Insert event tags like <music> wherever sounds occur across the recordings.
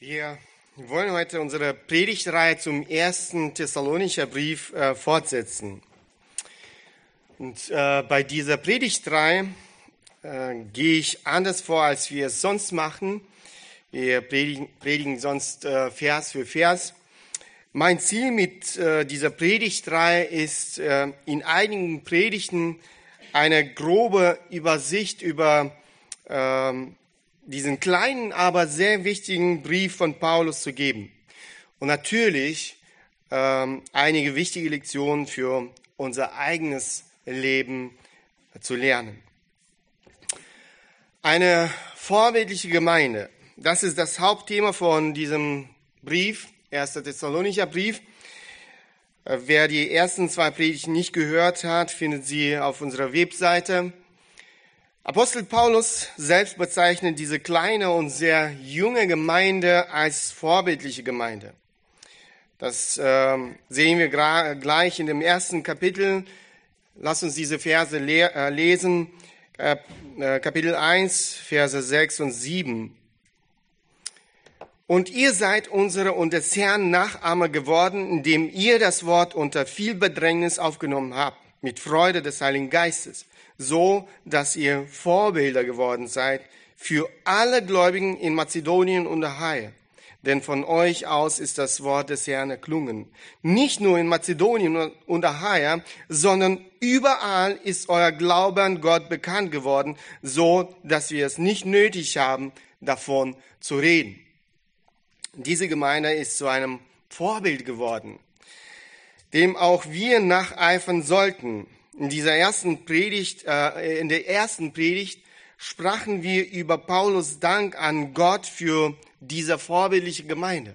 Wir wollen heute unsere Predigtreihe zum ersten Thessalonicher Brief äh, fortsetzen. Und äh, bei dieser Predigtreihe äh, gehe ich anders vor, als wir es sonst machen. Wir predigen, predigen sonst äh, Vers für Vers. Mein Ziel mit äh, dieser Predigtreihe ist, äh, in einigen Predigten eine grobe Übersicht über ähm, diesen kleinen, aber sehr wichtigen Brief von Paulus zu geben. Und natürlich ähm, einige wichtige Lektionen für unser eigenes Leben zu lernen. Eine vorbildliche Gemeinde, das ist das Hauptthema von diesem Brief, 1. Thessalonicher Brief. Äh, wer die ersten zwei Predigten nicht gehört hat, findet sie auf unserer Webseite Apostel Paulus selbst bezeichnet diese kleine und sehr junge Gemeinde als vorbildliche Gemeinde. Das äh, sehen wir gleich in dem ersten Kapitel. Lass uns diese Verse le äh, lesen. Äh, Kapitel 1, Verse 6 und 7. Und ihr seid unsere und des Herrn Nachahmer geworden, indem ihr das Wort unter viel Bedrängnis aufgenommen habt, mit Freude des Heiligen Geistes so dass ihr Vorbilder geworden seid für alle Gläubigen in Mazedonien und Achaia. Denn von euch aus ist das Wort des Herrn erklungen. Nicht nur in Mazedonien und Achaia, sondern überall ist euer Glaube an Gott bekannt geworden, so dass wir es nicht nötig haben, davon zu reden. Diese Gemeinde ist zu einem Vorbild geworden, dem auch wir nacheifern sollten. In dieser ersten Predigt, äh, in der ersten Predigt sprachen wir über Paulus Dank an Gott für diese vorbildliche Gemeinde.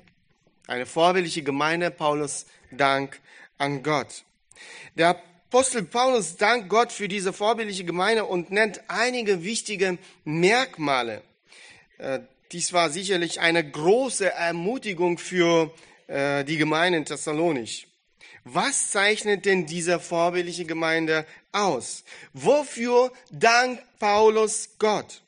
Eine vorbildliche Gemeinde, Paulus Dank an Gott. Der Apostel Paulus dankt Gott für diese vorbildliche Gemeinde und nennt einige wichtige Merkmale. Äh, dies war sicherlich eine große Ermutigung für äh, die Gemeinde in Thessalonich. Was zeichnet denn diese vorbildliche Gemeinde aus? Wofür dankt Paulus Gott?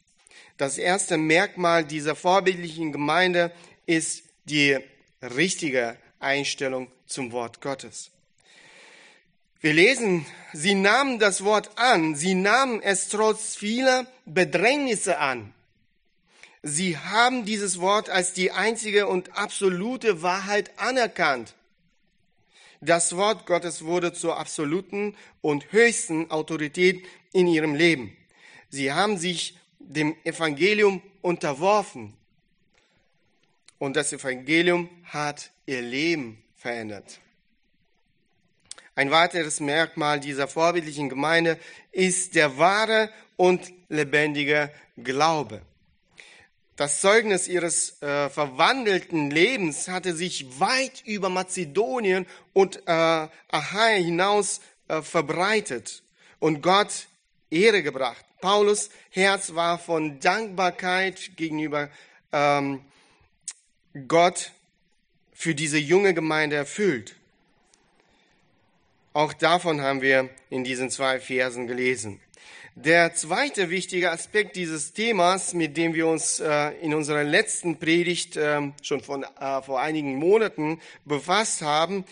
Das erste Merkmal dieser vorbildlichen Gemeinde ist die richtige Einstellung zum Wort Gottes. Wir lesen, sie nahmen das Wort an, sie nahmen es trotz vieler Bedrängnisse an. Sie haben dieses Wort als die einzige und absolute Wahrheit anerkannt. Das Wort Gottes wurde zur absoluten und höchsten Autorität in ihrem Leben. Sie haben sich dem Evangelium unterworfen. Und das Evangelium hat ihr Leben verändert. Ein weiteres Merkmal dieser vorbildlichen Gemeinde ist der wahre und lebendige Glaube. Das Zeugnis ihres äh, verwandelten Lebens hatte sich weit über Mazedonien und äh, Achaia hinaus äh, verbreitet und Gott Ehre gebracht. Paulus Herz war von Dankbarkeit gegenüber ähm, Gott für diese junge Gemeinde erfüllt. Auch davon haben wir in diesen zwei Versen gelesen. Der zweite wichtige Aspekt dieses Themas, mit dem wir uns äh, in unserer letzten Predigt äh, schon von, äh, vor einigen Monaten befasst haben,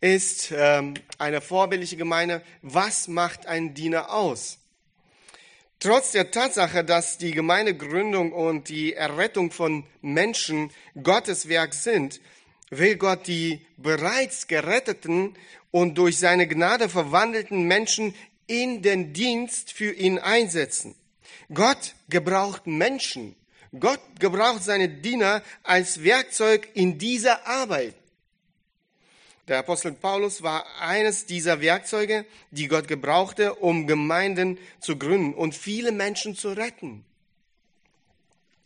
ist ähm, eine vorbildliche Gemeinde. Was macht ein Diener aus? Trotz der Tatsache, dass die Gemeindegründung und die Errettung von Menschen Gottes Werk sind, will Gott die bereits geretteten und durch seine Gnade verwandelten Menschen in den Dienst für ihn einsetzen. Gott gebraucht Menschen. Gott gebraucht seine Diener als Werkzeug in dieser Arbeit. Der Apostel Paulus war eines dieser Werkzeuge, die Gott gebrauchte, um Gemeinden zu gründen und viele Menschen zu retten.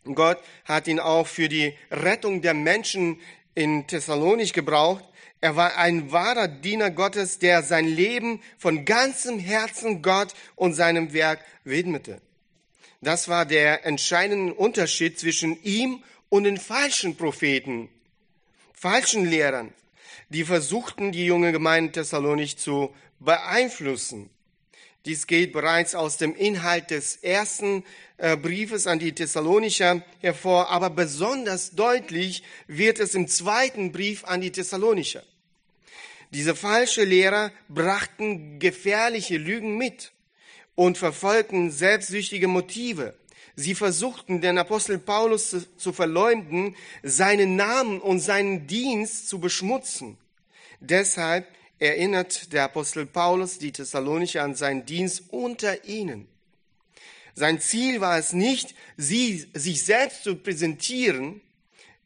Gott hat ihn auch für die Rettung der Menschen in Thessalonich gebraucht, er war ein wahrer Diener Gottes, der sein Leben von ganzem Herzen Gott und seinem Werk widmete. Das war der entscheidende Unterschied zwischen ihm und den falschen Propheten, falschen Lehrern, die versuchten, die junge Gemeinde Thessalonich zu beeinflussen. Dies geht bereits aus dem Inhalt des ersten äh, Briefes an die Thessalonicher hervor, aber besonders deutlich wird es im zweiten Brief an die Thessalonicher. Diese falsche Lehrer brachten gefährliche Lügen mit und verfolgten selbstsüchtige Motive. Sie versuchten, den Apostel Paulus zu verleumden, seinen Namen und seinen Dienst zu beschmutzen. Deshalb erinnert der Apostel Paulus die Thessalonicher an seinen Dienst unter ihnen. Sein Ziel war es nicht, sie, sich selbst zu präsentieren,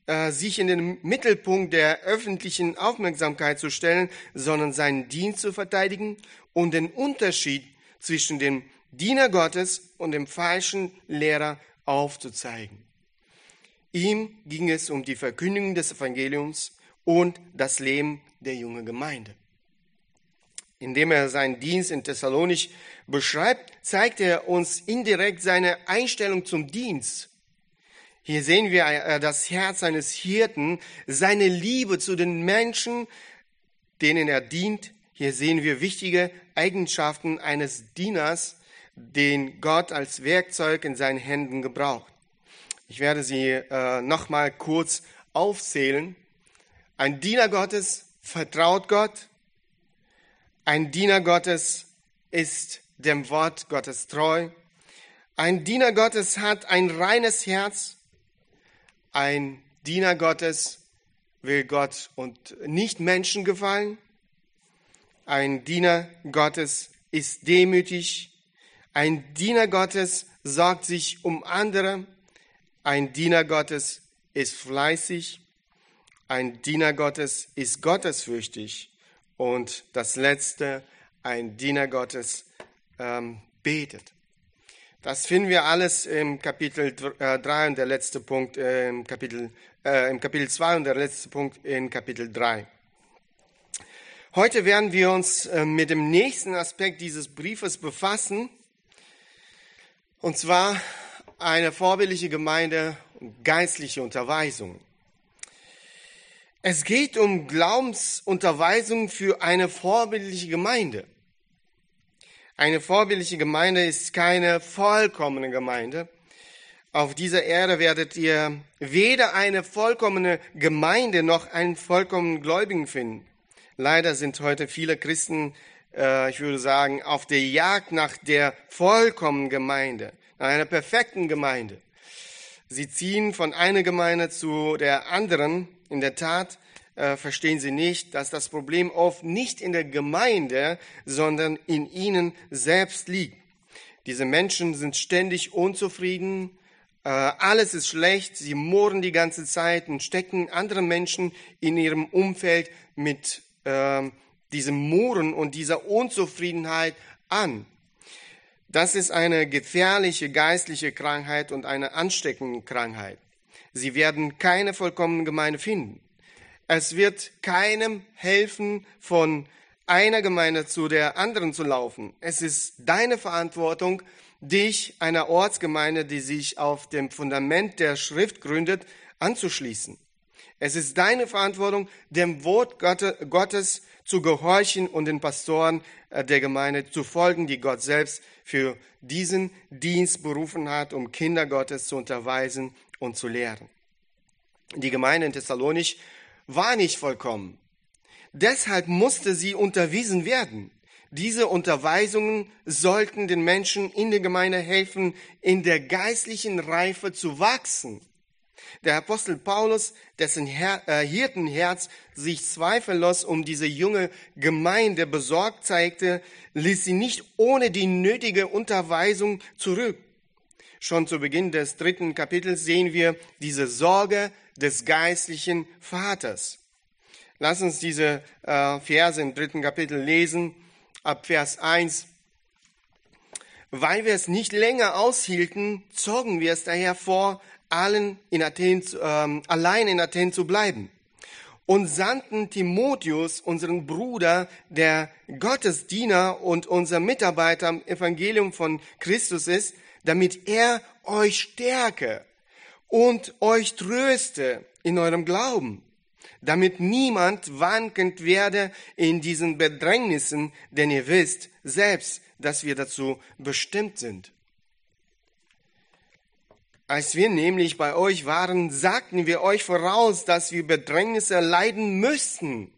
äh, sich in den Mittelpunkt der öffentlichen Aufmerksamkeit zu stellen, sondern seinen Dienst zu verteidigen und den Unterschied zwischen dem Diener Gottes und dem falschen Lehrer aufzuzeigen. Ihm ging es um die Verkündigung des Evangeliums und das Leben der jungen Gemeinde. Indem er seinen Dienst in Thessalonich beschreibt, zeigt er uns indirekt seine Einstellung zum Dienst. Hier sehen wir äh, das Herz eines Hirten, seine Liebe zu den Menschen, denen er dient. Hier sehen wir wichtige Eigenschaften eines Dieners, den Gott als Werkzeug in seinen Händen gebraucht. Ich werde sie äh, nochmal kurz aufzählen. Ein Diener Gottes vertraut Gott, ein Diener Gottes ist dem Wort Gottes treu. Ein Diener Gottes hat ein reines Herz. Ein Diener Gottes will Gott und nicht Menschen gefallen. Ein Diener Gottes ist demütig. Ein Diener Gottes sorgt sich um andere. Ein Diener Gottes ist fleißig. Ein Diener Gottes ist gottesfürchtig. Und das letzte, ein Diener Gottes ähm, betet. Das finden wir alles im Kapitel 3 äh, und der letzte Punkt äh, im Kapitel, äh, im Kapitel 2 und der letzte Punkt in Kapitel 3. Heute werden wir uns äh, mit dem nächsten Aspekt dieses Briefes befassen, und zwar eine vorbildliche Gemeinde und geistliche Unterweisung. Es geht um Glaubensunterweisung für eine vorbildliche Gemeinde. Eine vorbildliche Gemeinde ist keine vollkommene Gemeinde. Auf dieser Erde werdet ihr weder eine vollkommene Gemeinde noch einen vollkommenen Gläubigen finden. Leider sind heute viele Christen, äh, ich würde sagen, auf der Jagd nach der vollkommenen Gemeinde, nach einer perfekten Gemeinde. Sie ziehen von einer Gemeinde zu der anderen in der Tat äh, verstehen sie nicht, dass das Problem oft nicht in der Gemeinde, sondern in ihnen selbst liegt. Diese Menschen sind ständig unzufrieden, äh, alles ist schlecht, sie murren die ganze Zeit und stecken andere Menschen in ihrem Umfeld mit äh, diesem Murren und dieser Unzufriedenheit an. Das ist eine gefährliche geistliche Krankheit und eine ansteckende Krankheit. Sie werden keine vollkommene Gemeinde finden. Es wird keinem helfen, von einer Gemeinde zu der anderen zu laufen. Es ist deine Verantwortung, dich einer Ortsgemeinde, die sich auf dem Fundament der Schrift gründet, anzuschließen. Es ist deine Verantwortung, dem Wort Gottes zu gehorchen und den Pastoren äh, der Gemeinde zu folgen, die Gott selbst für diesen Dienst berufen hat, um Kinder Gottes zu unterweisen und zu lehren. Die Gemeinde in Thessalonich war nicht vollkommen. Deshalb musste sie unterwiesen werden. Diese Unterweisungen sollten den Menschen in der Gemeinde helfen, in der geistlichen Reife zu wachsen. Der Apostel Paulus, dessen äh, Hirtenherz sich zweifellos um diese junge Gemeinde besorgt zeigte, ließ sie nicht ohne die nötige Unterweisung zurück. Schon zu Beginn des dritten Kapitels sehen wir diese Sorge des geistlichen Vaters. Lass uns diese äh, Verse im dritten Kapitel lesen, ab Vers 1. Weil wir es nicht länger aushielten, zogen wir es daher vor, allen in Athen, ähm, allein in Athen zu bleiben und sandten Timotheus, unseren Bruder, der Gottesdiener und unser Mitarbeiter am Evangelium von Christus ist, damit er euch stärke und euch tröste in eurem Glauben, damit niemand wankend werde in diesen Bedrängnissen, denn ihr wisst selbst, dass wir dazu bestimmt sind. Als wir nämlich bei euch waren, sagten wir euch voraus, dass wir Bedrängnisse leiden müssten.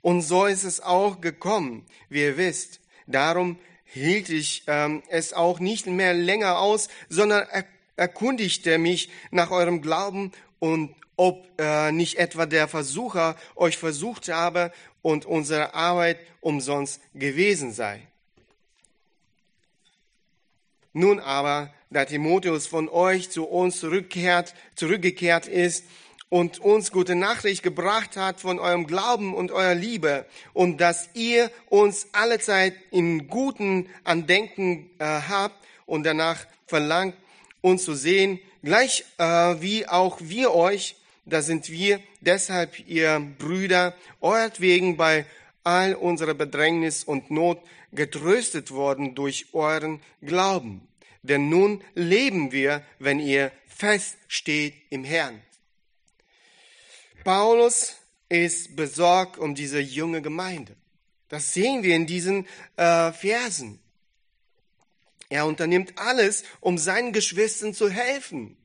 Und so ist es auch gekommen, wie ihr wisst. Darum hielt ich ähm, es auch nicht mehr länger aus, sondern er erkundigte mich nach eurem Glauben und ob äh, nicht etwa der Versucher euch versucht habe und unsere Arbeit umsonst gewesen sei. Nun aber, da Timotheus von euch zu uns zurückkehrt, zurückgekehrt ist und uns gute Nachricht gebracht hat von eurem Glauben und eurer Liebe und dass ihr uns allezeit in guten Andenken äh, habt und danach verlangt, uns zu sehen, gleich äh, wie auch wir euch, da sind wir deshalb, ihr Brüder, euretwegen bei all unserer Bedrängnis und Not getröstet worden durch euren Glauben. Denn nun leben wir, wenn ihr fest steht im Herrn. Paulus ist besorgt um diese junge Gemeinde. Das sehen wir in diesen äh, Versen. Er unternimmt alles, um seinen Geschwistern zu helfen.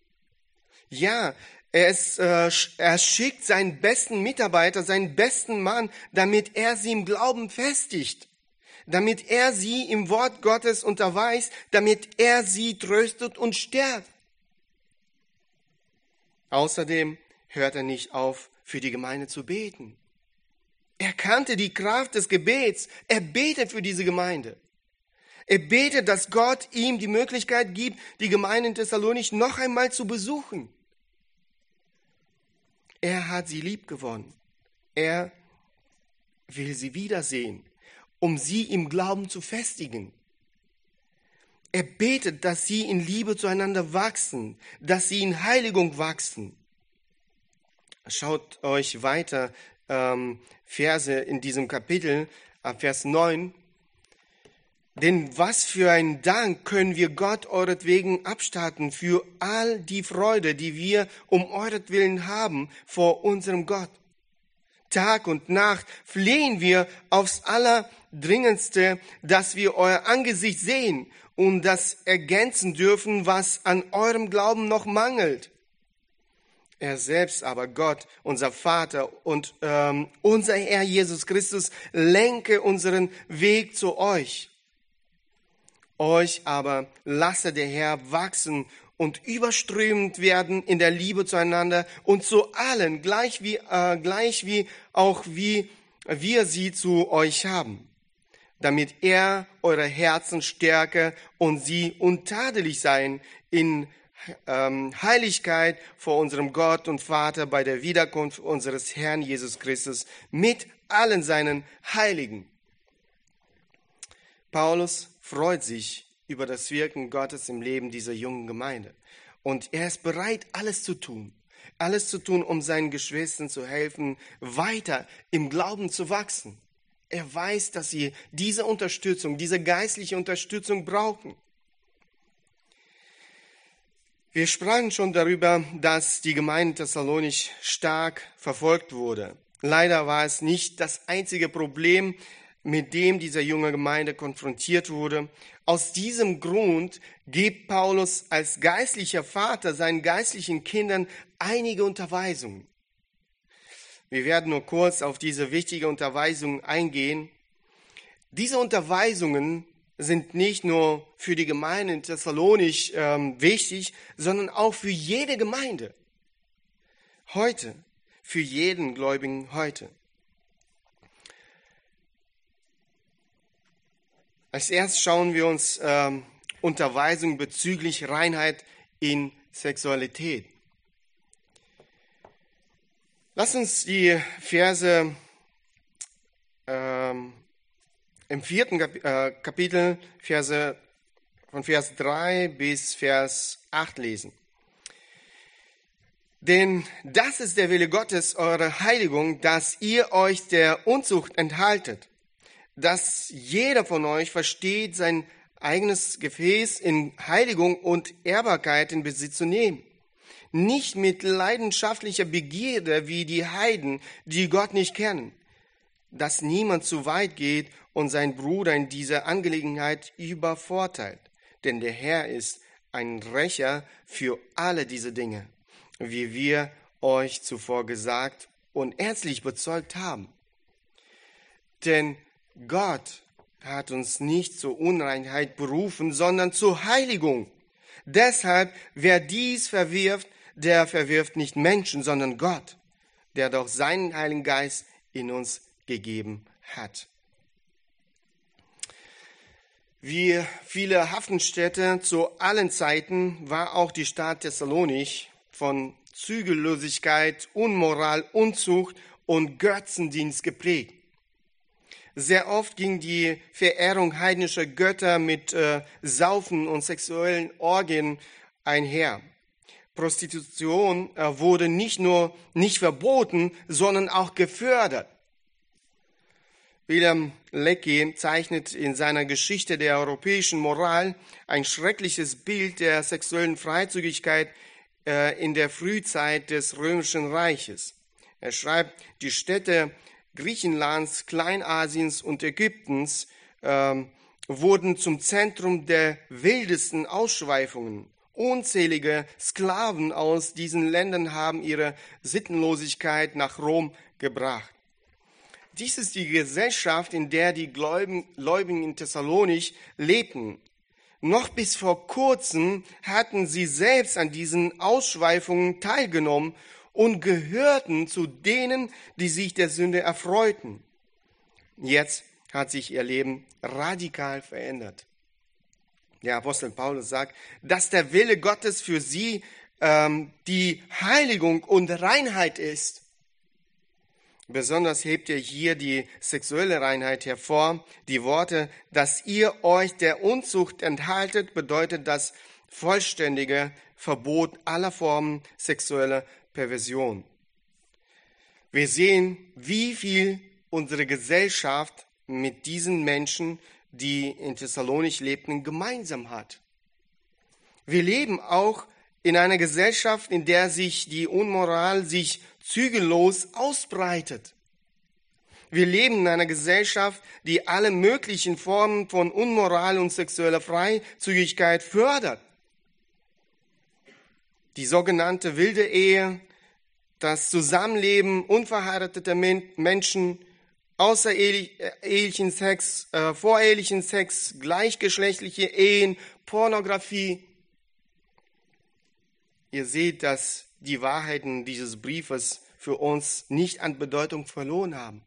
Ja, er, ist, äh, er schickt seinen besten Mitarbeiter, seinen besten Mann, damit er sie im Glauben festigt damit er sie im Wort Gottes unterweist, damit er sie tröstet und stärkt. Außerdem hört er nicht auf, für die Gemeinde zu beten. Er kannte die Kraft des Gebets. Er betet für diese Gemeinde. Er betet, dass Gott ihm die Möglichkeit gibt, die Gemeinde in Thessalonich noch einmal zu besuchen. Er hat sie lieb gewonnen. Er will sie wiedersehen um sie im Glauben zu festigen. Er betet, dass sie in Liebe zueinander wachsen, dass sie in Heiligung wachsen. Schaut euch weiter ähm, Verse in diesem Kapitel, ab Vers 9. Denn was für ein Dank können wir Gott euretwegen abstatten für all die Freude, die wir um euretwillen haben vor unserem Gott. Tag und Nacht flehen wir aufs Allerdringendste, dass wir euer Angesicht sehen und das ergänzen dürfen, was an eurem Glauben noch mangelt. Er selbst aber, Gott, unser Vater und ähm, unser Herr Jesus Christus, lenke unseren Weg zu euch. Euch aber lasse der Herr wachsen und überströmend werden in der Liebe zueinander und zu allen, gleich wie, äh, gleich wie auch wie wir sie zu euch haben, damit er eure Herzen stärke und sie untadelig seien in ähm, Heiligkeit vor unserem Gott und Vater bei der Wiederkunft unseres Herrn Jesus Christus mit allen seinen Heiligen. Paulus freut sich über das Wirken Gottes im Leben dieser jungen Gemeinde. Und er ist bereit, alles zu tun. Alles zu tun, um seinen Geschwistern zu helfen, weiter im Glauben zu wachsen. Er weiß, dass sie diese Unterstützung, diese geistliche Unterstützung brauchen. Wir sprachen schon darüber, dass die Gemeinde Thessalonich stark verfolgt wurde. Leider war es nicht das einzige Problem, mit dem diese junge Gemeinde konfrontiert wurde. Aus diesem Grund gibt Paulus als geistlicher Vater seinen geistlichen Kindern einige Unterweisungen. Wir werden nur kurz auf diese wichtige Unterweisung eingehen. Diese Unterweisungen sind nicht nur für die Gemeinde in Thessalonich ähm, wichtig, sondern auch für jede Gemeinde. Heute, für jeden Gläubigen heute. Als erstes schauen wir uns ähm, Unterweisung bezüglich Reinheit in Sexualität. Lass uns die Verse ähm, im vierten äh, Kapitel, Verse von Vers 3 bis Vers 8 lesen. Denn das ist der Wille Gottes, eure Heiligung, dass ihr euch der Unzucht enthaltet dass jeder von euch versteht, sein eigenes Gefäß in Heiligung und Ehrbarkeit in Besitz zu nehmen. nicht mit leidenschaftlicher Begierde wie die Heiden, die Gott nicht kennen, dass niemand zu weit geht und sein Bruder in dieser Angelegenheit übervorteilt. Denn der Herr ist ein Rächer für alle diese Dinge, wie wir euch zuvor gesagt und ernstlich bezeugt haben. Denn Gott hat uns nicht zur Unreinheit berufen, sondern zur Heiligung. Deshalb, wer dies verwirft, der verwirft nicht Menschen, sondern Gott, der doch seinen Heiligen Geist in uns gegeben hat. Wie viele Hafenstädte zu allen Zeiten war auch die Stadt Thessalonich von Zügellosigkeit, Unmoral, Unzucht und Götzendienst geprägt. Sehr oft ging die Verehrung heidnischer Götter mit äh, Saufen und sexuellen Orgien einher. Prostitution äh, wurde nicht nur nicht verboten, sondern auch gefördert. William Leckie zeichnet in seiner Geschichte der europäischen Moral ein schreckliches Bild der sexuellen Freizügigkeit äh, in der Frühzeit des Römischen Reiches. Er schreibt, die Städte Griechenlands, Kleinasiens und Ägyptens ähm, wurden zum Zentrum der wildesten Ausschweifungen. Unzählige Sklaven aus diesen Ländern haben ihre Sittenlosigkeit nach Rom gebracht. Dies ist die Gesellschaft, in der die Gläubigen in Thessalonich lebten. Noch bis vor kurzem hatten sie selbst an diesen Ausschweifungen teilgenommen und gehörten zu denen, die sich der Sünde erfreuten. Jetzt hat sich ihr Leben radikal verändert. Der Apostel Paulus sagt, dass der Wille Gottes für sie ähm, die Heiligung und Reinheit ist. Besonders hebt er hier die sexuelle Reinheit hervor. Die Worte, dass ihr euch der Unzucht enthaltet, bedeutet das vollständige Verbot aller Formen sexueller Perversion. Wir sehen, wie viel unsere Gesellschaft mit diesen Menschen, die in Thessalonich lebten, gemeinsam hat. Wir leben auch in einer Gesellschaft, in der sich die Unmoral sich zügellos ausbreitet. Wir leben in einer Gesellschaft, die alle möglichen Formen von Unmoral und sexueller Freizügigkeit fördert. Die sogenannte wilde Ehe, das Zusammenleben unverheirateter Menschen, außerehelichen Sex, äh, vorehelichen Sex, gleichgeschlechtliche Ehen, Pornografie. Ihr seht, dass die Wahrheiten dieses Briefes für uns nicht an Bedeutung verloren haben.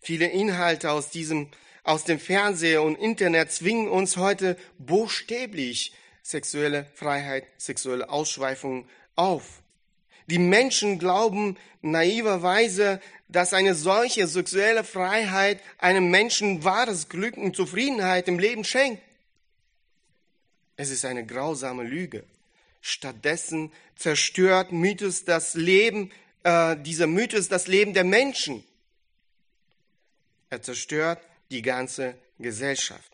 Viele Inhalte aus diesem, aus dem Fernseher und Internet zwingen uns heute buchstäblich sexuelle Freiheit, sexuelle Ausschweifung auf. Die Menschen glauben naiverweise, dass eine solche sexuelle Freiheit einem Menschen wahres Glück und Zufriedenheit im Leben schenkt. Es ist eine grausame Lüge. Stattdessen zerstört Mythos das Leben, äh, dieser Mythos das Leben der Menschen. Er zerstört die ganze Gesellschaft.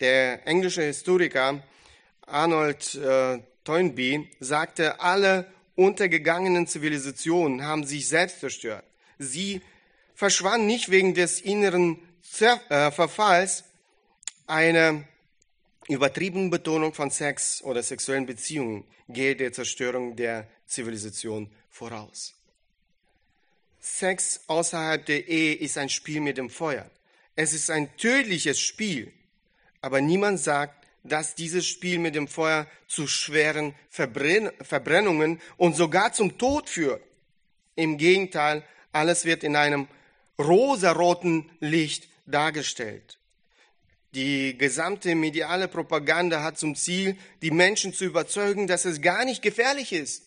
Der englische Historiker Arnold äh, Toynbee sagte, alle untergegangenen Zivilisationen haben sich selbst zerstört. Sie verschwanden nicht wegen des inneren äh, Verfalls, eine übertriebene Betonung von Sex oder sexuellen Beziehungen geht der Zerstörung der Zivilisation voraus. Sex außerhalb der Ehe ist ein Spiel mit dem Feuer. Es ist ein tödliches Spiel. Aber niemand sagt, dass dieses Spiel mit dem Feuer zu schweren Verbrennungen und sogar zum Tod führt. Im Gegenteil, alles wird in einem rosaroten Licht dargestellt. Die gesamte mediale Propaganda hat zum Ziel, die Menschen zu überzeugen, dass es gar nicht gefährlich ist.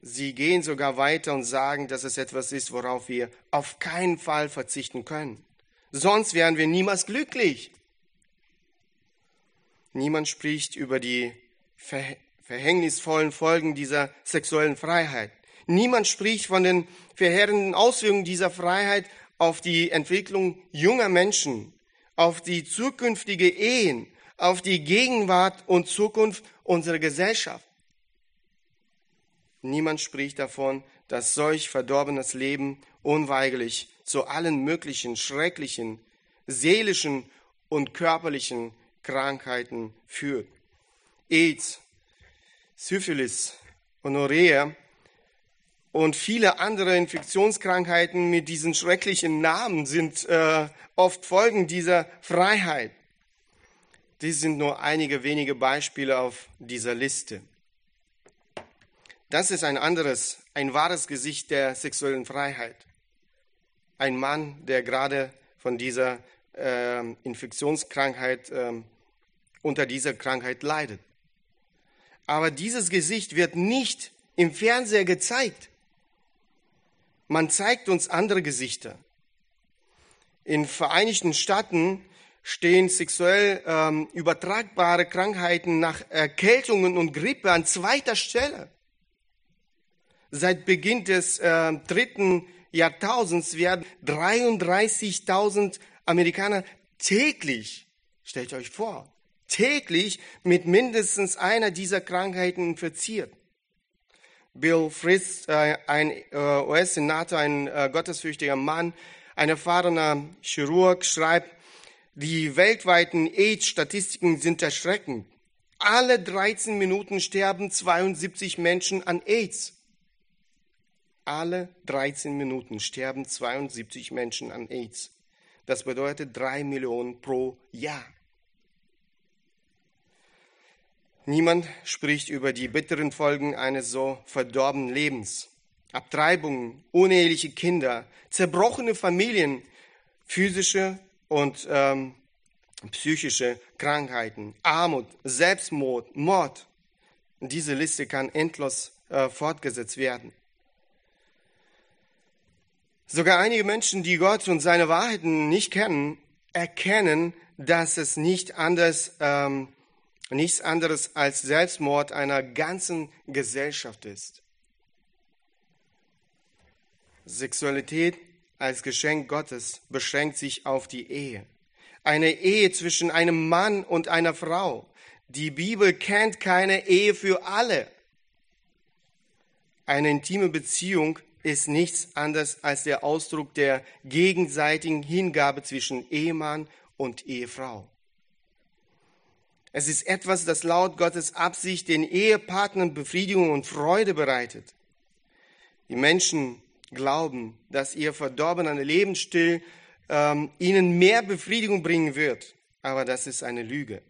Sie gehen sogar weiter und sagen, dass es etwas ist, worauf wir auf keinen Fall verzichten können. Sonst wären wir niemals glücklich. Niemand spricht über die verhängnisvollen Folgen dieser sexuellen Freiheit. Niemand spricht von den verheerenden Auswirkungen dieser Freiheit auf die Entwicklung junger Menschen, auf die zukünftige Ehen, auf die Gegenwart und Zukunft unserer Gesellschaft. Niemand spricht davon, dass solch verdorbenes Leben unweigerlich zu allen möglichen schrecklichen seelischen und körperlichen Krankheiten führt. AIDS, Syphilis, Honorrhoea und viele andere Infektionskrankheiten mit diesen schrecklichen Namen sind äh, oft Folgen dieser Freiheit. Dies sind nur einige wenige Beispiele auf dieser Liste. Das ist ein anderes, ein wahres Gesicht der sexuellen Freiheit. Ein Mann, der gerade von dieser äh, Infektionskrankheit, äh, unter dieser Krankheit leidet. Aber dieses Gesicht wird nicht im Fernseher gezeigt. Man zeigt uns andere Gesichter. In Vereinigten Staaten stehen sexuell ähm, übertragbare Krankheiten nach Erkältungen und Grippe an zweiter Stelle. Seit Beginn des äh, dritten Jahrtausends werden 33.000 Amerikaner täglich, stellt euch vor, täglich mit mindestens einer dieser Krankheiten infiziert. Bill Frist, äh, ein äh, US-Senator, ein äh, gottesfürchtiger Mann, ein erfahrener Chirurg, schreibt, die weltweiten AIDS-Statistiken sind erschreckend. Alle 13 Minuten sterben 72 Menschen an AIDS. Alle 13 Minuten sterben 72 Menschen an AIDS. Das bedeutet drei Millionen pro Jahr. Niemand spricht über die bitteren Folgen eines so verdorbenen Lebens. Abtreibungen, uneheliche Kinder, zerbrochene Familien, physische und ähm, psychische Krankheiten, Armut, Selbstmord, Mord. diese Liste kann endlos äh, fortgesetzt werden. Sogar einige Menschen, die Gott und seine Wahrheiten nicht kennen, erkennen, dass es nicht anders, ähm, nichts anderes als Selbstmord einer ganzen Gesellschaft ist. Sexualität als Geschenk Gottes beschränkt sich auf die Ehe. Eine Ehe zwischen einem Mann und einer Frau. Die Bibel kennt keine Ehe für alle. Eine intime Beziehung ist nichts anderes als der Ausdruck der gegenseitigen Hingabe zwischen Ehemann und Ehefrau. Es ist etwas, das laut Gottes Absicht den Ehepartnern Befriedigung und Freude bereitet. Die Menschen glauben, dass ihr verdorbener Lebensstil ähm, ihnen mehr Befriedigung bringen wird. Aber das ist eine Lüge.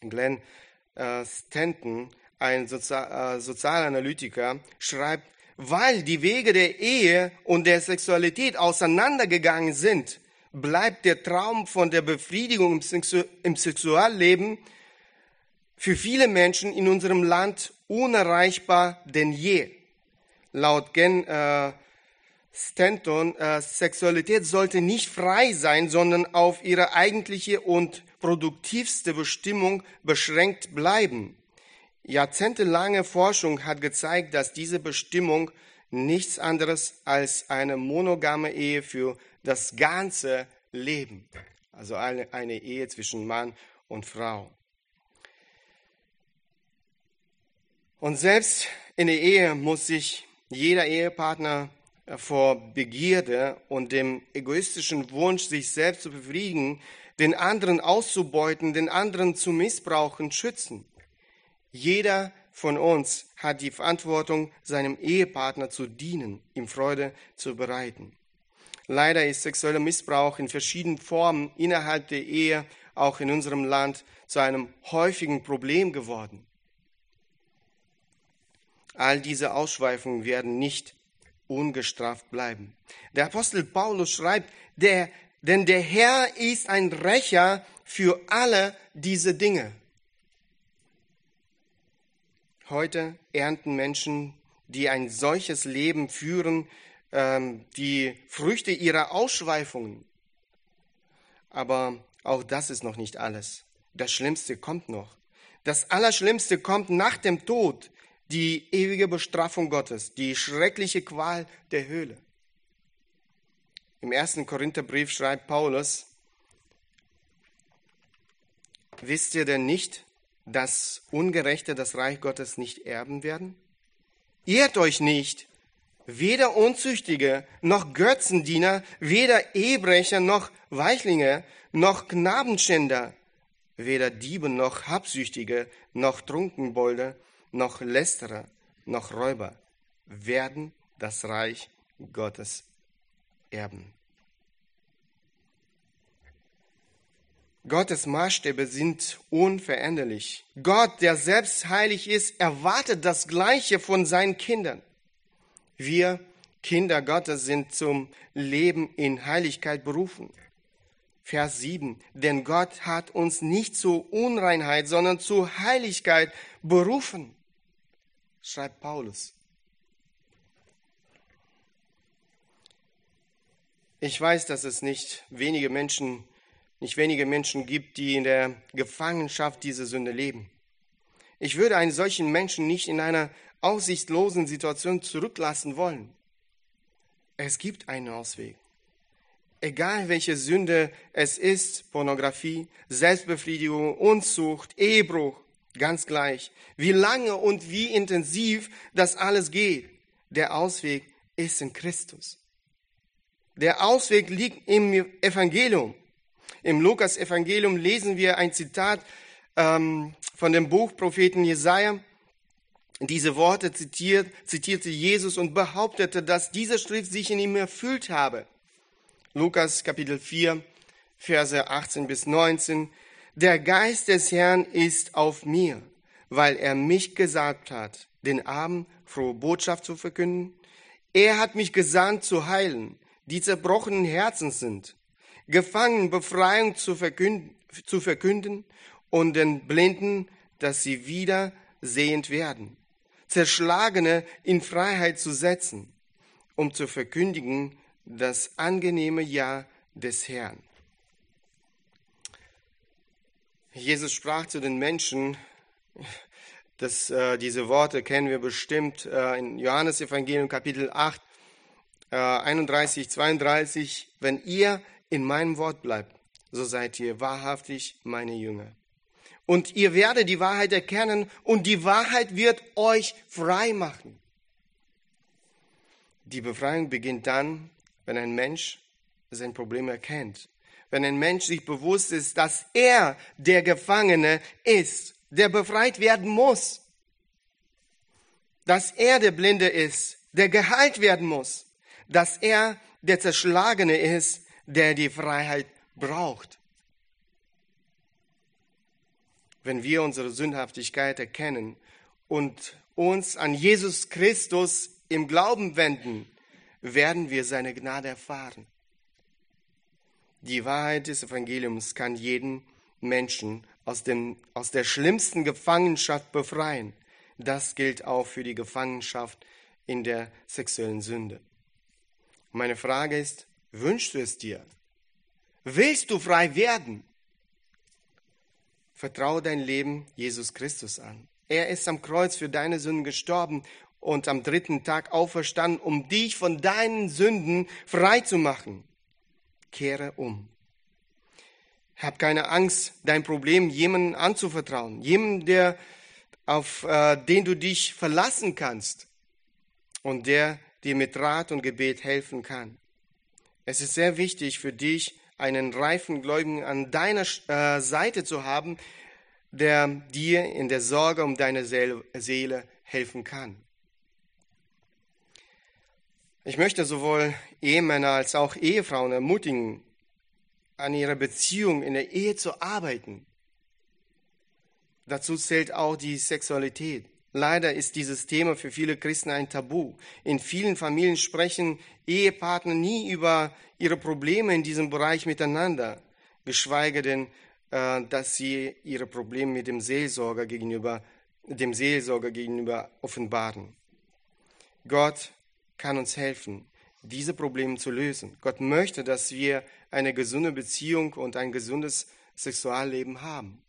Glenn äh, Stanton, ein Sozi äh, Sozialanalytiker, schreibt, weil die Wege der Ehe und der Sexualität auseinandergegangen sind, bleibt der Traum von der Befriedigung im, Sexu im Sexualleben für viele Menschen in unserem Land unerreichbar denn je. Laut Gen äh, Stanton, äh, Sexualität sollte nicht frei sein, sondern auf ihre eigentliche und produktivste Bestimmung beschränkt bleiben. Jahrzehntelange Forschung hat gezeigt, dass diese Bestimmung nichts anderes als eine monogame Ehe für das ganze Leben, also eine, eine Ehe zwischen Mann und Frau. Und selbst in der Ehe muss sich jeder Ehepartner vor Begierde und dem egoistischen Wunsch, sich selbst zu befriedigen, den anderen auszubeuten, den anderen zu missbrauchen, schützen. Jeder von uns hat die Verantwortung, seinem Ehepartner zu dienen, ihm Freude zu bereiten. Leider ist sexueller Missbrauch in verschiedenen Formen innerhalb der Ehe, auch in unserem Land, zu einem häufigen Problem geworden. All diese Ausschweifungen werden nicht ungestraft bleiben. Der Apostel Paulus schreibt, der, denn der Herr ist ein Rächer für alle diese Dinge. Heute ernten Menschen, die ein solches Leben führen, ähm, die Früchte ihrer Ausschweifungen. Aber auch das ist noch nicht alles. Das Schlimmste kommt noch. Das Allerschlimmste kommt nach dem Tod, die ewige Bestrafung Gottes, die schreckliche Qual der Höhle. Im ersten Korintherbrief schreibt Paulus, wisst ihr denn nicht, dass Ungerechte das Reich Gottes nicht erben werden? Irrt euch nicht, weder Unzüchtige noch Götzendiener, weder Ehebrecher noch Weichlinge noch Knabenschänder, weder Diebe noch Habsüchtige noch Trunkenbolde noch Lästerer noch Räuber werden das Reich Gottes erben. Gottes Maßstäbe sind unveränderlich. Gott, der selbst heilig ist, erwartet das Gleiche von seinen Kindern. Wir, Kinder Gottes, sind zum Leben in Heiligkeit berufen. Vers 7. Denn Gott hat uns nicht zur Unreinheit, sondern zur Heiligkeit berufen, schreibt Paulus. Ich weiß, dass es nicht wenige Menschen, nicht wenige Menschen gibt, die in der Gefangenschaft dieser Sünde leben. Ich würde einen solchen Menschen nicht in einer aussichtslosen Situation zurücklassen wollen. Es gibt einen Ausweg. Egal welche Sünde es ist, Pornografie, Selbstbefriedigung, Unzucht, Ehebruch, ganz gleich, wie lange und wie intensiv das alles geht, der Ausweg ist in Christus. Der Ausweg liegt im Evangelium. Im Lukas-Evangelium lesen wir ein Zitat ähm, von dem Buchpropheten Jesaja. Diese Worte zitiert, zitierte Jesus und behauptete, dass diese Schrift sich in ihm erfüllt habe. Lukas Kapitel 4, Verse 18 bis 19. Der Geist des Herrn ist auf mir, weil er mich gesagt hat, den Armen frohe Botschaft zu verkünden. Er hat mich gesandt zu heilen, die zerbrochenen Herzen sind, Gefangenen Befreiung zu verkünden, zu verkünden und den Blinden, dass sie wieder sehend werden, Zerschlagene in Freiheit zu setzen, um zu verkündigen das angenehme Ja des Herrn. Jesus sprach zu den Menschen, das, äh, diese Worte kennen wir bestimmt äh, in Johannes Evangelium Kapitel 8, 31, äh, 32, wenn ihr in meinem Wort bleibt, so seid ihr wahrhaftig meine Jünger. Und ihr werdet die Wahrheit erkennen und die Wahrheit wird euch frei machen. Die Befreiung beginnt dann, wenn ein Mensch sein Problem erkennt. Wenn ein Mensch sich bewusst ist, dass er der Gefangene ist, der befreit werden muss. Dass er der Blinde ist, der geheilt werden muss dass er der Zerschlagene ist, der die Freiheit braucht. Wenn wir unsere Sündhaftigkeit erkennen und uns an Jesus Christus im Glauben wenden, werden wir seine Gnade erfahren. Die Wahrheit des Evangeliums kann jeden Menschen aus, dem, aus der schlimmsten Gefangenschaft befreien. Das gilt auch für die Gefangenschaft in der sexuellen Sünde. Meine Frage ist, wünschst du es dir? Willst du frei werden? Vertraue dein Leben Jesus Christus an. Er ist am Kreuz für deine Sünden gestorben und am dritten Tag auferstanden, um dich von deinen Sünden frei zu machen. Kehre um. Hab keine Angst, dein Problem jemandem anzuvertrauen, jemandem, der, auf äh, den du dich verlassen kannst und der dir mit Rat und Gebet helfen kann. Es ist sehr wichtig für dich, einen reifen Gläubigen an deiner äh, Seite zu haben, der dir in der Sorge um deine Seele helfen kann. Ich möchte sowohl Ehemänner als auch Ehefrauen ermutigen, an ihrer Beziehung in der Ehe zu arbeiten. Dazu zählt auch die Sexualität. Leider ist dieses Thema für viele Christen ein Tabu. In vielen Familien sprechen Ehepartner nie über ihre Probleme in diesem Bereich miteinander, geschweige denn, äh, dass sie ihre Probleme mit dem Seelsorger gegenüber, dem Seelsorger gegenüber offenbaren. Gott kann uns helfen, diese Probleme zu lösen. Gott möchte, dass wir eine gesunde Beziehung und ein gesundes Sexualleben haben.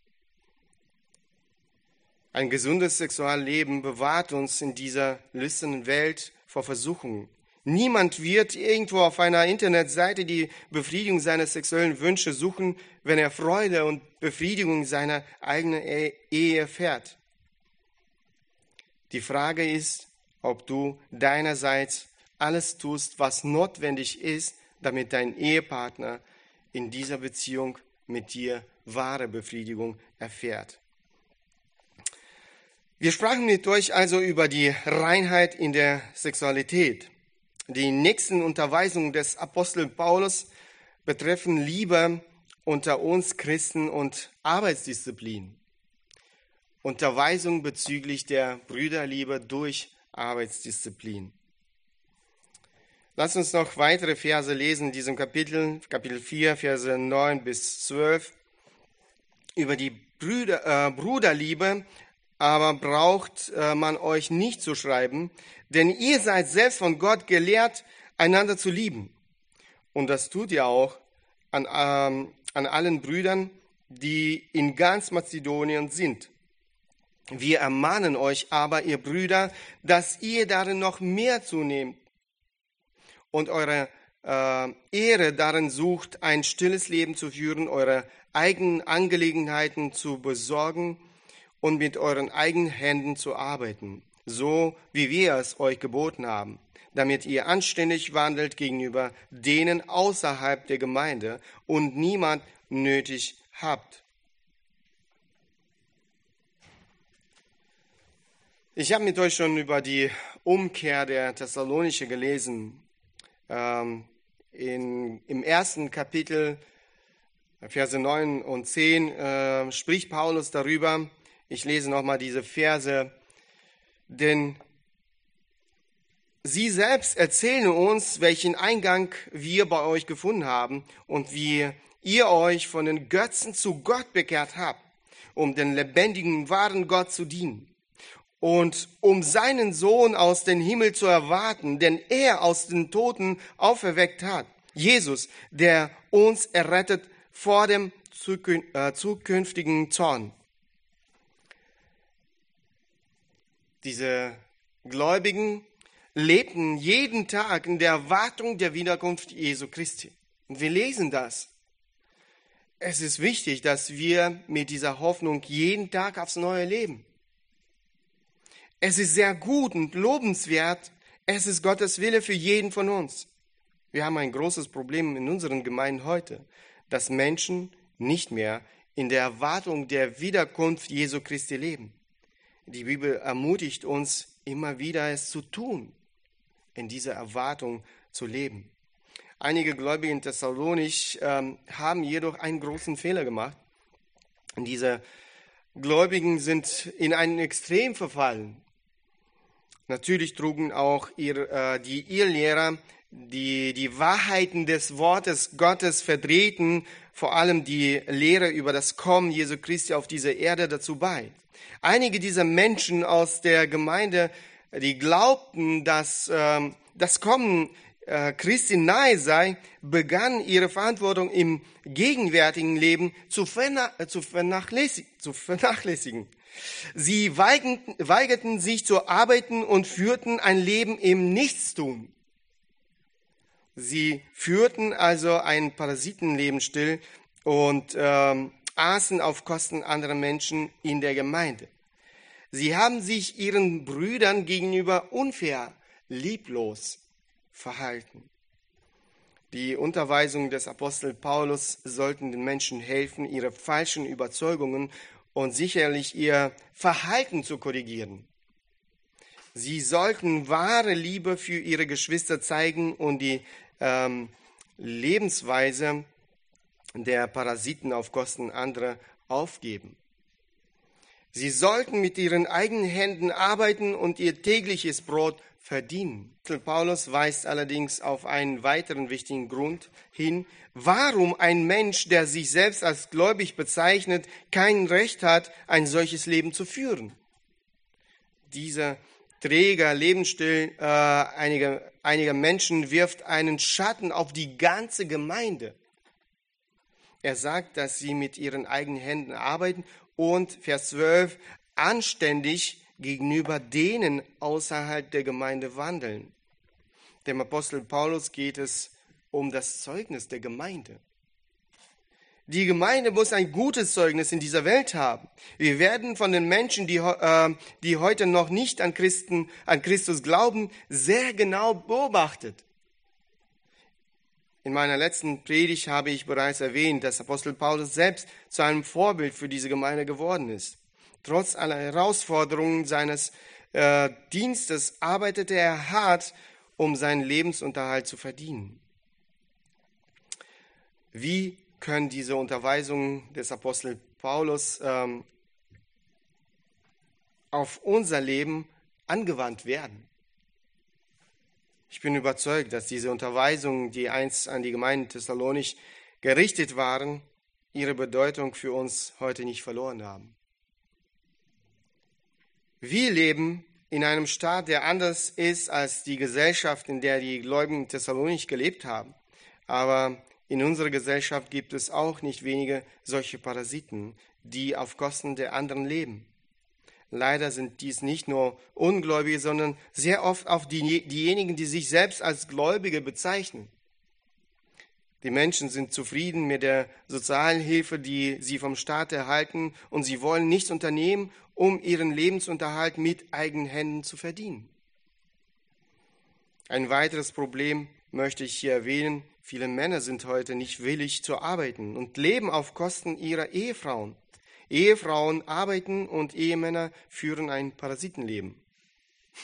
Ein gesundes Sexualleben bewahrt uns in dieser lüsternen Welt vor Versuchungen. Niemand wird irgendwo auf einer Internetseite die Befriedigung seiner sexuellen Wünsche suchen, wenn er Freude und Befriedigung seiner eigenen e-, Ehe erfährt. Die Frage ist, ob du deinerseits alles tust, was notwendig ist, damit dein Ehepartner in dieser Beziehung mit dir wahre Befriedigung erfährt. Wir sprachen mit euch also über die Reinheit in der Sexualität. Die nächsten Unterweisungen des Apostel Paulus betreffen Liebe unter uns Christen und Arbeitsdisziplin. Unterweisung bezüglich der Brüderliebe durch Arbeitsdisziplin. Lass uns noch weitere Verse lesen in diesem Kapitel, Kapitel 4, Verse 9 bis 12. Über die Brüder, äh, Bruderliebe aber braucht äh, man euch nicht zu schreiben, denn ihr seid selbst von Gott gelehrt, einander zu lieben. Und das tut ihr auch an, ähm, an allen Brüdern, die in ganz Mazedonien sind. Wir ermahnen euch aber, ihr Brüder, dass ihr darin noch mehr zunehmt und eure äh, Ehre darin sucht, ein stilles Leben zu führen, eure eigenen Angelegenheiten zu besorgen und mit euren eigenen Händen zu arbeiten, so wie wir es euch geboten haben, damit ihr anständig wandelt gegenüber denen außerhalb der Gemeinde und niemand nötig habt. Ich habe mit euch schon über die Umkehr der Thessalonische gelesen ähm, in, Im ersten Kapitel, Verse 9 und 10, äh, spricht Paulus darüber. Ich lese nochmal diese Verse. Denn Sie selbst erzählen uns, welchen Eingang wir bei euch gefunden haben und wie ihr euch von den Götzen zu Gott bekehrt habt, um den lebendigen, wahren Gott zu dienen und um seinen Sohn aus dem Himmel zu erwarten, denn er aus den Toten auferweckt hat. Jesus, der uns errettet vor dem äh, zukünftigen Zorn. Diese Gläubigen lebten jeden Tag in der Erwartung der Wiederkunft Jesu Christi. Und wir lesen das. Es ist wichtig, dass wir mit dieser Hoffnung jeden Tag aufs Neue leben. Es ist sehr gut und lobenswert. Es ist Gottes Wille für jeden von uns. Wir haben ein großes Problem in unseren Gemeinden heute, dass Menschen nicht mehr in der Erwartung der Wiederkunft Jesu Christi leben. Die Bibel ermutigt uns immer wieder, es zu tun, in dieser Erwartung zu leben. Einige Gläubige in Thessalonich ähm, haben jedoch einen großen Fehler gemacht. Diese Gläubigen sind in einen Extrem verfallen. Natürlich trugen auch ihr, äh, die Irrlehrer, die die Wahrheiten des Wortes Gottes verdrehten, vor allem die Lehre über das Kommen Jesu Christi auf diese Erde dazu bei. Einige dieser Menschen aus der Gemeinde, die glaubten, dass äh, das Kommen äh, Christi nahe sei, begannen ihre Verantwortung im gegenwärtigen Leben zu, verna zu, vernachlässigen, zu vernachlässigen. Sie weigerten sich zu arbeiten und führten ein Leben im Nichtstun. Sie führten also ein Parasitenleben still und ähm, aßen auf Kosten anderer Menschen in der Gemeinde. Sie haben sich ihren Brüdern gegenüber unfair, lieblos verhalten. Die Unterweisungen des Apostel Paulus sollten den Menschen helfen, ihre falschen Überzeugungen und sicherlich ihr Verhalten zu korrigieren. Sie sollten wahre Liebe für ihre Geschwister zeigen und die ähm, Lebensweise der Parasiten auf Kosten anderer aufgeben. Sie sollten mit ihren eigenen Händen arbeiten und ihr tägliches Brot verdienen. Paulus weist allerdings auf einen weiteren wichtigen Grund hin, warum ein Mensch, der sich selbst als gläubig bezeichnet, kein Recht hat, ein solches Leben zu führen. Dieser träger Lebensstil äh, einiger, einiger Menschen wirft einen Schatten auf die ganze Gemeinde. Er sagt, dass sie mit ihren eigenen Händen arbeiten und Vers 12 anständig gegenüber denen außerhalb der Gemeinde wandeln. Dem Apostel Paulus geht es um das Zeugnis der Gemeinde. Die Gemeinde muss ein gutes Zeugnis in dieser Welt haben. Wir werden von den Menschen, die, äh, die heute noch nicht an, Christen, an Christus glauben, sehr genau beobachtet. In meiner letzten Predigt habe ich bereits erwähnt, dass Apostel Paulus selbst zu einem Vorbild für diese Gemeinde geworden ist. Trotz aller Herausforderungen seines äh, Dienstes arbeitete er hart, um seinen Lebensunterhalt zu verdienen. Wie können diese Unterweisungen des Apostel Paulus ähm, auf unser Leben angewandt werden. Ich bin überzeugt, dass diese Unterweisungen, die einst an die Gemeinde Thessalonich gerichtet waren, ihre Bedeutung für uns heute nicht verloren haben. Wir leben in einem Staat, der anders ist als die Gesellschaft, in der die Gläubigen Thessalonich gelebt haben. Aber in unserer Gesellschaft gibt es auch nicht wenige solche Parasiten, die auf Kosten der anderen leben. Leider sind dies nicht nur Ungläubige, sondern sehr oft auch die, diejenigen, die sich selbst als Gläubige bezeichnen. Die Menschen sind zufrieden mit der Sozialhilfe, die sie vom Staat erhalten, und sie wollen nichts unternehmen, um ihren Lebensunterhalt mit eigenen Händen zu verdienen. Ein weiteres Problem möchte ich hier erwähnen, Viele Männer sind heute nicht willig zu arbeiten und leben auf Kosten ihrer Ehefrauen. Ehefrauen arbeiten und Ehemänner führen ein Parasitenleben. <laughs>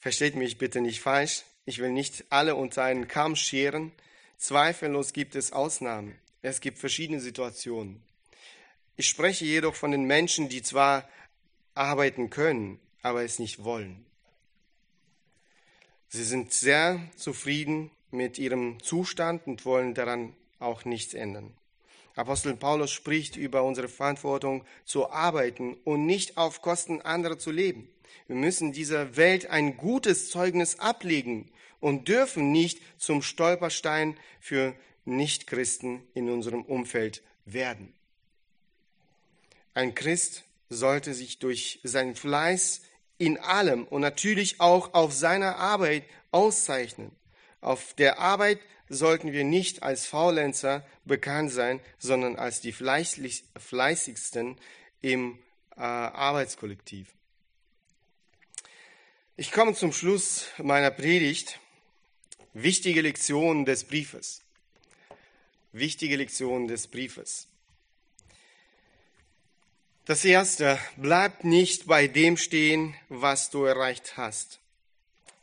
Versteht mich bitte nicht falsch. Ich will nicht alle unter einen Kamm scheren. Zweifellos gibt es Ausnahmen. Es gibt verschiedene Situationen. Ich spreche jedoch von den Menschen, die zwar arbeiten können, aber es nicht wollen. Sie sind sehr zufrieden mit ihrem Zustand und wollen daran auch nichts ändern. Apostel Paulus spricht über unsere Verantwortung zu arbeiten und nicht auf Kosten anderer zu leben. Wir müssen dieser Welt ein gutes Zeugnis ablegen und dürfen nicht zum Stolperstein für Nichtchristen in unserem Umfeld werden. Ein Christ sollte sich durch seinen Fleiß in allem und natürlich auch auf seiner Arbeit auszeichnen. Auf der Arbeit sollten wir nicht als Faulenzer bekannt sein, sondern als die fleißigsten im äh, Arbeitskollektiv. Ich komme zum Schluss meiner Predigt. Wichtige Lektionen des Briefes. Wichtige Lektionen des Briefes. Das erste, bleib nicht bei dem stehen, was du erreicht hast.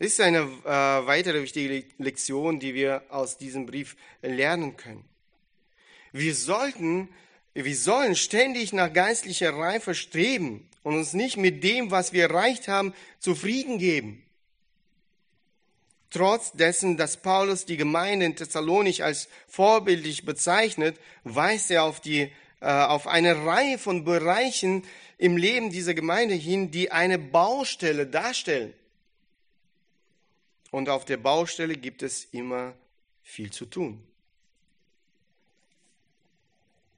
Das ist eine äh, weitere wichtige Lektion, die wir aus diesem Brief lernen können. Wir sollten, wir sollen ständig nach geistlicher Reife streben und uns nicht mit dem, was wir erreicht haben, zufrieden geben. Trotz dessen, dass Paulus die Gemeinde in Thessalonich als vorbildlich bezeichnet, weist er auf die äh, auf eine Reihe von Bereichen im Leben dieser Gemeinde hin, die eine Baustelle darstellen. Und auf der Baustelle gibt es immer viel zu tun.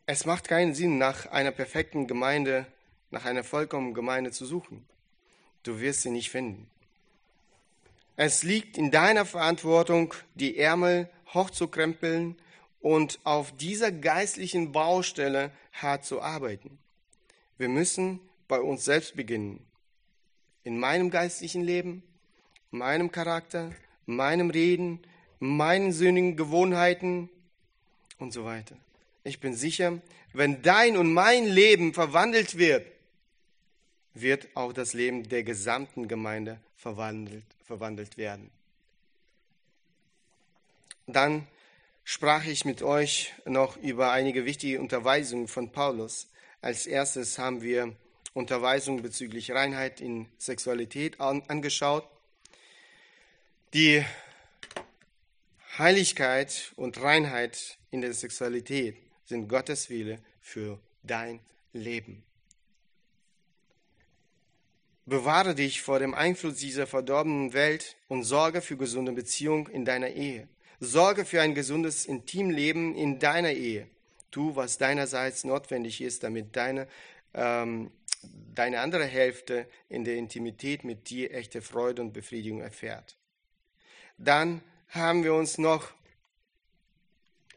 Es macht keinen Sinn, nach einer perfekten Gemeinde, nach einer vollkommenen Gemeinde zu suchen. Du wirst sie nicht finden. Es liegt in deiner Verantwortung, die Ärmel hochzukrempeln und auf dieser geistlichen Baustelle hart zu arbeiten. Wir müssen bei uns selbst beginnen. In meinem geistlichen Leben, meinem Charakter, meinem Reden, meinen sündigen Gewohnheiten und so weiter. Ich bin sicher, wenn dein und mein Leben verwandelt wird, wird auch das Leben der gesamten Gemeinde verwandelt, verwandelt werden. Dann sprach ich mit euch noch über einige wichtige Unterweisungen von Paulus. Als erstes haben wir Unterweisungen bezüglich Reinheit in Sexualität angeschaut. Die Heiligkeit und Reinheit in der Sexualität sind Gottes Wille für dein Leben. Bewahre dich vor dem Einfluss dieser verdorbenen Welt und sorge für gesunde Beziehungen in deiner Ehe. Sorge für ein gesundes Intimleben in deiner Ehe. Tu, was deinerseits notwendig ist, damit deine ähm, deine andere Hälfte in der Intimität mit dir echte Freude und Befriedigung erfährt. Dann haben wir uns noch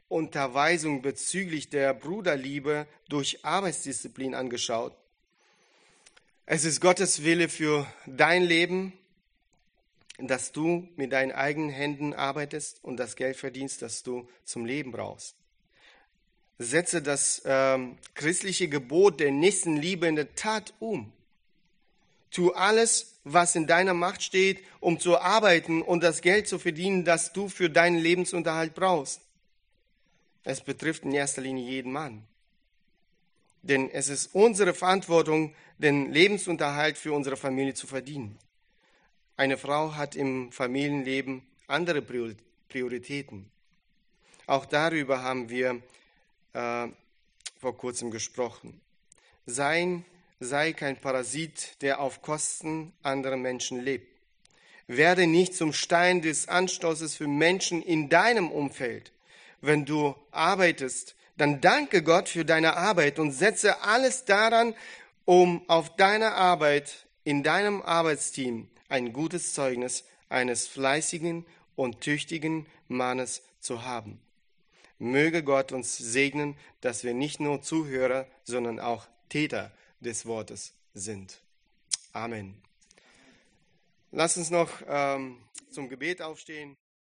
Unterweisung bezüglich der Bruderliebe durch Arbeitsdisziplin angeschaut. Es ist Gottes Wille für dein Leben, dass du mit deinen eigenen Händen arbeitest und das Geld verdienst, das du zum Leben brauchst. Setze das ähm, christliche Gebot der Nächstenliebe in der Tat um. Tu alles, was in deiner Macht steht, um zu arbeiten und das Geld zu verdienen, das du für deinen Lebensunterhalt brauchst. Es betrifft in erster Linie jeden Mann. Denn es ist unsere Verantwortung, den Lebensunterhalt für unsere Familie zu verdienen. Eine Frau hat im Familienleben andere Prioritäten. Auch darüber haben wir äh, vor kurzem gesprochen. Sein sei kein Parasit, der auf Kosten anderer Menschen lebt. Werde nicht zum Stein des Anstoßes für Menschen in deinem Umfeld. Wenn du arbeitest, dann danke Gott für deine Arbeit und setze alles daran, um auf deiner Arbeit in deinem Arbeitsteam ein gutes Zeugnis eines fleißigen und tüchtigen Mannes zu haben. Möge Gott uns segnen, dass wir nicht nur Zuhörer, sondern auch Täter des Wortes sind. Amen. Lass uns noch ähm, zum Gebet aufstehen.